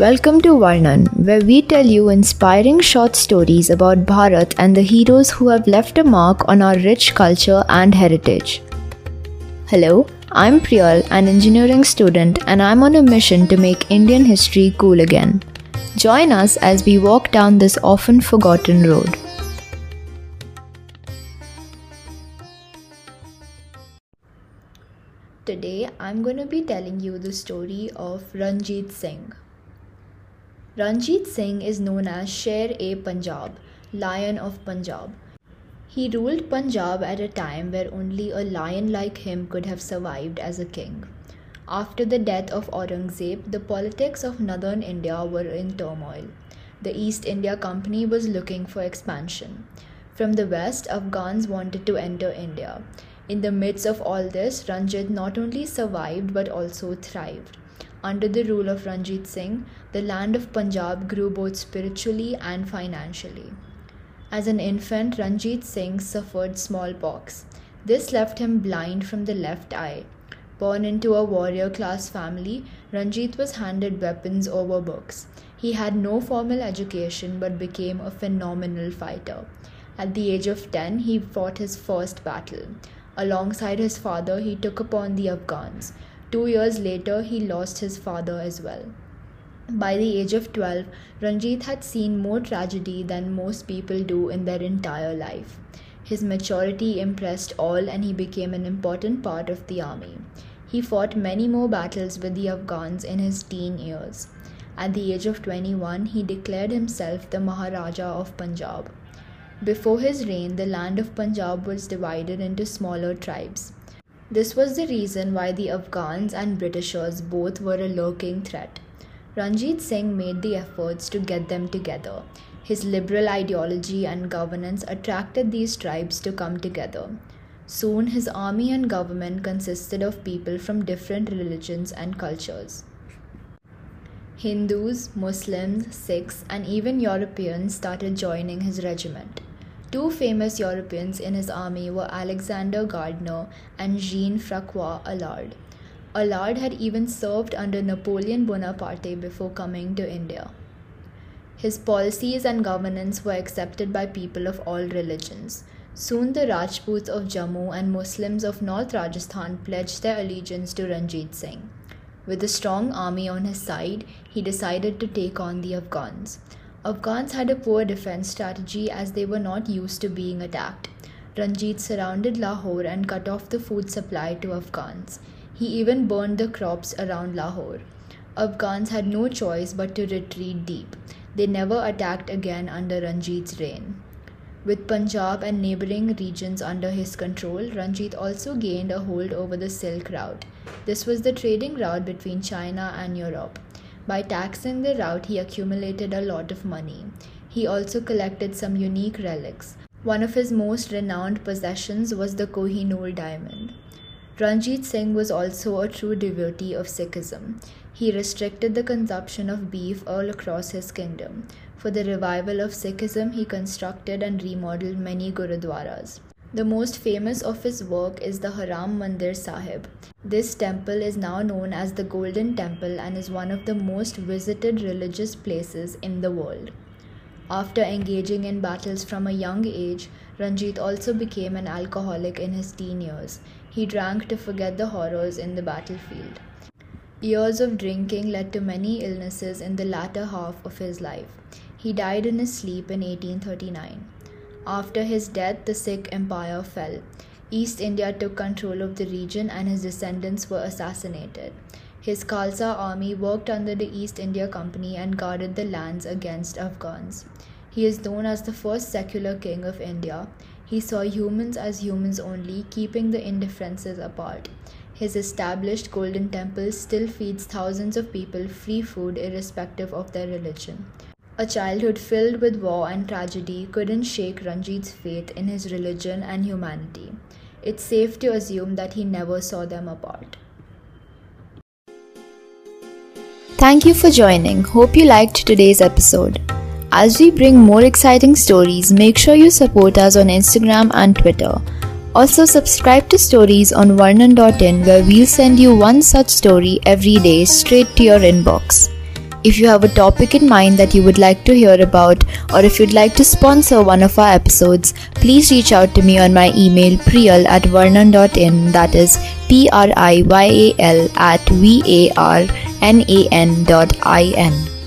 Welcome to Varnan, where we tell you inspiring short stories about Bharat and the heroes who have left a mark on our rich culture and heritage. Hello, I'm Priyal, an engineering student, and I'm on a mission to make Indian history cool again. Join us as we walk down this often forgotten road. Today, I'm going to be telling you the story of Ranjit Singh. Ranjit Singh is known as Sher e Punjab, Lion of Punjab. He ruled Punjab at a time where only a lion like him could have survived as a king. After the death of Aurangzeb, the politics of northern India were in turmoil. The East India Company was looking for expansion. From the west, Afghans wanted to enter India. In the midst of all this, Ranjit not only survived but also thrived. Under the rule of Ranjit Singh, the land of Punjab grew both spiritually and financially. As an infant, Ranjit Singh suffered smallpox. This left him blind from the left eye. Born into a warrior class family, Ranjit was handed weapons over books. He had no formal education but became a phenomenal fighter. At the age of 10, he fought his first battle. Alongside his father, he took upon the Afghans. Two years later, he lost his father as well. By the age of 12, Ranjit had seen more tragedy than most people do in their entire life. His maturity impressed all and he became an important part of the army. He fought many more battles with the Afghans in his teen years. At the age of 21, he declared himself the Maharaja of Punjab. Before his reign, the land of Punjab was divided into smaller tribes. This was the reason why the Afghans and Britishers both were a lurking threat. Ranjit Singh made the efforts to get them together. His liberal ideology and governance attracted these tribes to come together. Soon, his army and government consisted of people from different religions and cultures. Hindus, Muslims, Sikhs, and even Europeans started joining his regiment. Two famous Europeans in his army were Alexander Gardner and Jean Francois Allard. Allard had even served under Napoleon Bonaparte before coming to India. His policies and governance were accepted by people of all religions. Soon the Rajputs of Jammu and Muslims of North Rajasthan pledged their allegiance to Ranjit Singh. With a strong army on his side, he decided to take on the Afghans. Afghans had a poor defense strategy as they were not used to being attacked. Ranjit surrounded Lahore and cut off the food supply to Afghans. He even burned the crops around Lahore. Afghans had no choice but to retreat deep. They never attacked again under Ranjit's reign. With Punjab and neighboring regions under his control, Ranjit also gained a hold over the Silk Route. This was the trading route between China and Europe. By taxing the route, he accumulated a lot of money. He also collected some unique relics. One of his most renowned possessions was the Kohinoor diamond. Ranjit Singh was also a true devotee of Sikhism. He restricted the consumption of beef all across his kingdom. For the revival of Sikhism, he constructed and remodeled many gurudwaras. The most famous of his work is the Harmandir Sahib. This temple is now known as the Golden Temple and is one of the most visited religious places in the world. After engaging in battles from a young age, Ranjit also became an alcoholic in his teen years. He drank to forget the horrors in the battlefield. Years of drinking led to many illnesses in the latter half of his life. He died in his sleep in 1839. After his death, the Sikh Empire fell. East India took control of the region and his descendants were assassinated. His Khalsa army worked under the East India Company and guarded the lands against Afghans. He is known as the first secular king of India. He saw humans as humans only, keeping the indifferences apart. His established Golden Temple still feeds thousands of people free food irrespective of their religion. A childhood filled with war and tragedy couldn't shake Ranjit's faith in his religion and humanity. It's safe to assume that he never saw them apart. Thank you for joining. Hope you liked today's episode. As we bring more exciting stories, make sure you support us on Instagram and Twitter. Also, subscribe to stories on Varnan.in where we'll send you one such story every day straight to your inbox. If you have a topic in mind that you would like to hear about, or if you'd like to sponsor one of our episodes, please reach out to me on my email priyal at varnan.in, that is P R I Y A L at V A R N A N dot I N.